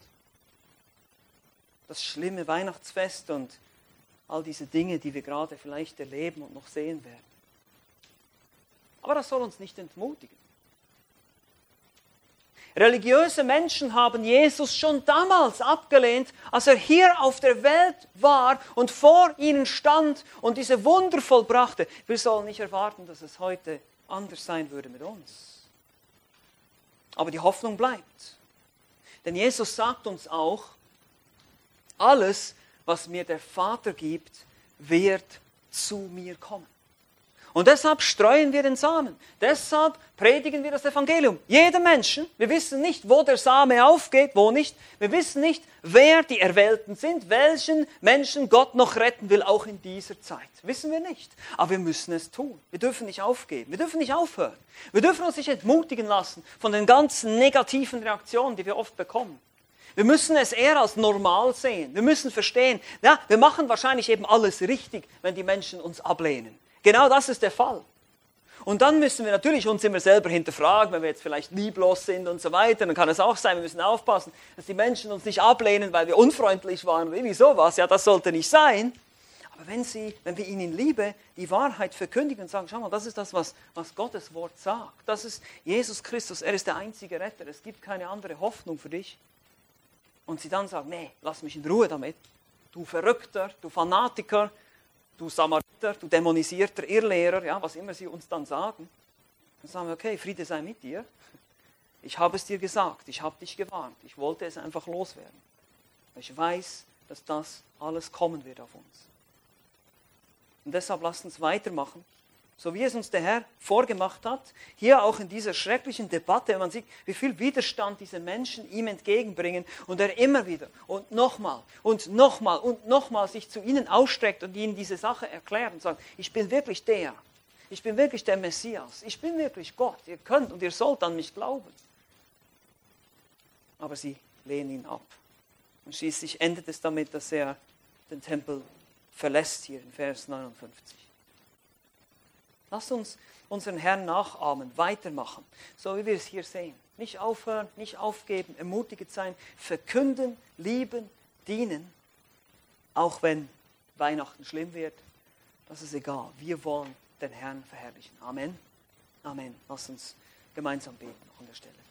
Das schlimme Weihnachtsfest und all diese Dinge, die wir gerade vielleicht erleben und noch sehen werden. Aber das soll uns nicht entmutigen. Religiöse Menschen haben Jesus schon damals abgelehnt, als er hier auf der Welt war und vor ihnen stand und diese Wunder vollbrachte. Wir sollen nicht erwarten, dass es heute anders sein würde mit uns. Aber die Hoffnung bleibt. Denn Jesus sagt uns auch, alles, was mir der Vater gibt, wird zu mir kommen. Und deshalb streuen wir den Samen. Deshalb predigen wir das Evangelium. Jedem Menschen. Wir wissen nicht, wo der Same aufgeht, wo nicht. Wir wissen nicht, wer die Erwählten sind, welchen Menschen Gott noch retten will, auch in dieser Zeit. Wissen wir nicht. Aber wir müssen es tun. Wir dürfen nicht aufgeben. Wir dürfen nicht aufhören. Wir dürfen uns nicht entmutigen lassen von den ganzen negativen Reaktionen, die wir oft bekommen. Wir müssen es eher als normal sehen. Wir müssen verstehen, ja, wir machen wahrscheinlich eben alles richtig, wenn die Menschen uns ablehnen. Genau das ist der Fall. Und dann müssen wir natürlich uns immer selber hinterfragen, wenn wir jetzt vielleicht lieblos sind und so weiter, dann kann es auch sein, wir müssen aufpassen, dass die Menschen uns nicht ablehnen, weil wir unfreundlich waren oder irgendwie sowas. Ja, das sollte nicht sein. Aber wenn, sie, wenn wir ihnen in Liebe die Wahrheit verkündigen und sagen, schau mal, das ist das, was, was Gottes Wort sagt. Das ist Jesus Christus, er ist der einzige Retter, es gibt keine andere Hoffnung für dich. Und sie dann sagen, nee, lass mich in Ruhe damit. Du Verrückter, du Fanatiker, du Samariter, du dämonisierter Irrlehrer, ja, was immer sie uns dann sagen. Dann sagen wir, okay, Friede sei mit dir. Ich habe es dir gesagt, ich habe dich gewarnt, ich wollte es einfach loswerden. Ich weiß, dass das alles kommen wird auf uns. Und deshalb lasst uns weitermachen so wie es uns der Herr vorgemacht hat, hier auch in dieser schrecklichen Debatte, man sieht, wie viel Widerstand diese Menschen ihm entgegenbringen und er immer wieder und nochmal und nochmal und nochmal sich zu ihnen ausstreckt und ihnen diese Sache erklärt und sagt, ich bin wirklich der, ich bin wirklich der Messias, ich bin wirklich Gott, ihr könnt und ihr sollt an mich glauben. Aber sie lehnen ihn ab. Und schließlich endet es damit, dass er den Tempel verlässt hier in Vers 59. Lass uns unseren Herrn nachahmen, weitermachen, so wie wir es hier sehen. Nicht aufhören, nicht aufgeben, ermutigend sein, verkünden, lieben, dienen, auch wenn Weihnachten schlimm wird. Das ist egal. Wir wollen den Herrn verherrlichen. Amen. Amen. Lass uns gemeinsam beten an der Stelle.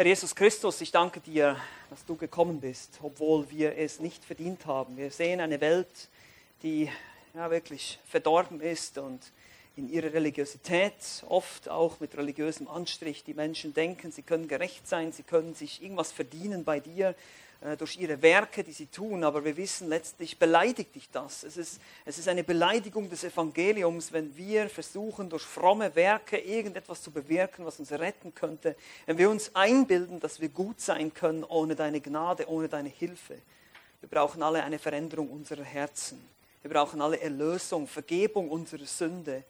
Herr Jesus Christus, ich danke dir, dass du gekommen bist, obwohl wir es nicht verdient haben. Wir sehen eine Welt, die ja, wirklich verdorben ist und in ihrer Religiosität, oft auch mit religiösem Anstrich, die Menschen denken, sie können gerecht sein, sie können sich irgendwas verdienen bei dir durch ihre Werke, die sie tun, aber wir wissen letztlich beleidigt dich das. Es ist, es ist eine Beleidigung des Evangeliums, wenn wir versuchen, durch fromme Werke irgendetwas zu bewirken, was uns retten könnte, wenn wir uns einbilden, dass wir gut sein können ohne deine Gnade, ohne deine Hilfe. Wir brauchen alle eine Veränderung unserer Herzen. Wir brauchen alle Erlösung, Vergebung unserer Sünde,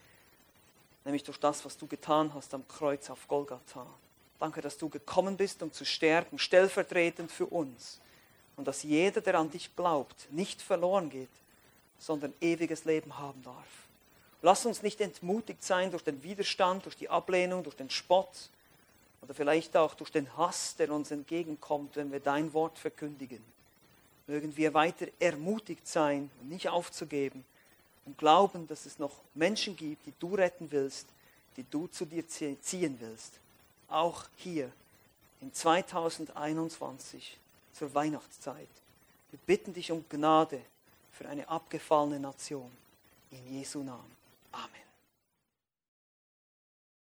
nämlich durch das, was du getan hast am Kreuz auf Golgatha. Danke, dass du gekommen bist, um zu sterben, stellvertretend für uns. Und dass jeder, der an dich glaubt, nicht verloren geht, sondern ewiges Leben haben darf. Lass uns nicht entmutigt sein durch den Widerstand, durch die Ablehnung, durch den Spott oder vielleicht auch durch den Hass, der uns entgegenkommt, wenn wir dein Wort verkündigen. Mögen wir weiter ermutigt sein und nicht aufzugeben und glauben, dass es noch Menschen gibt, die du retten willst, die du zu dir ziehen willst auch hier in 2021 zur Weihnachtszeit. Wir bitten dich um Gnade für eine abgefallene Nation. In Jesu Namen. Amen.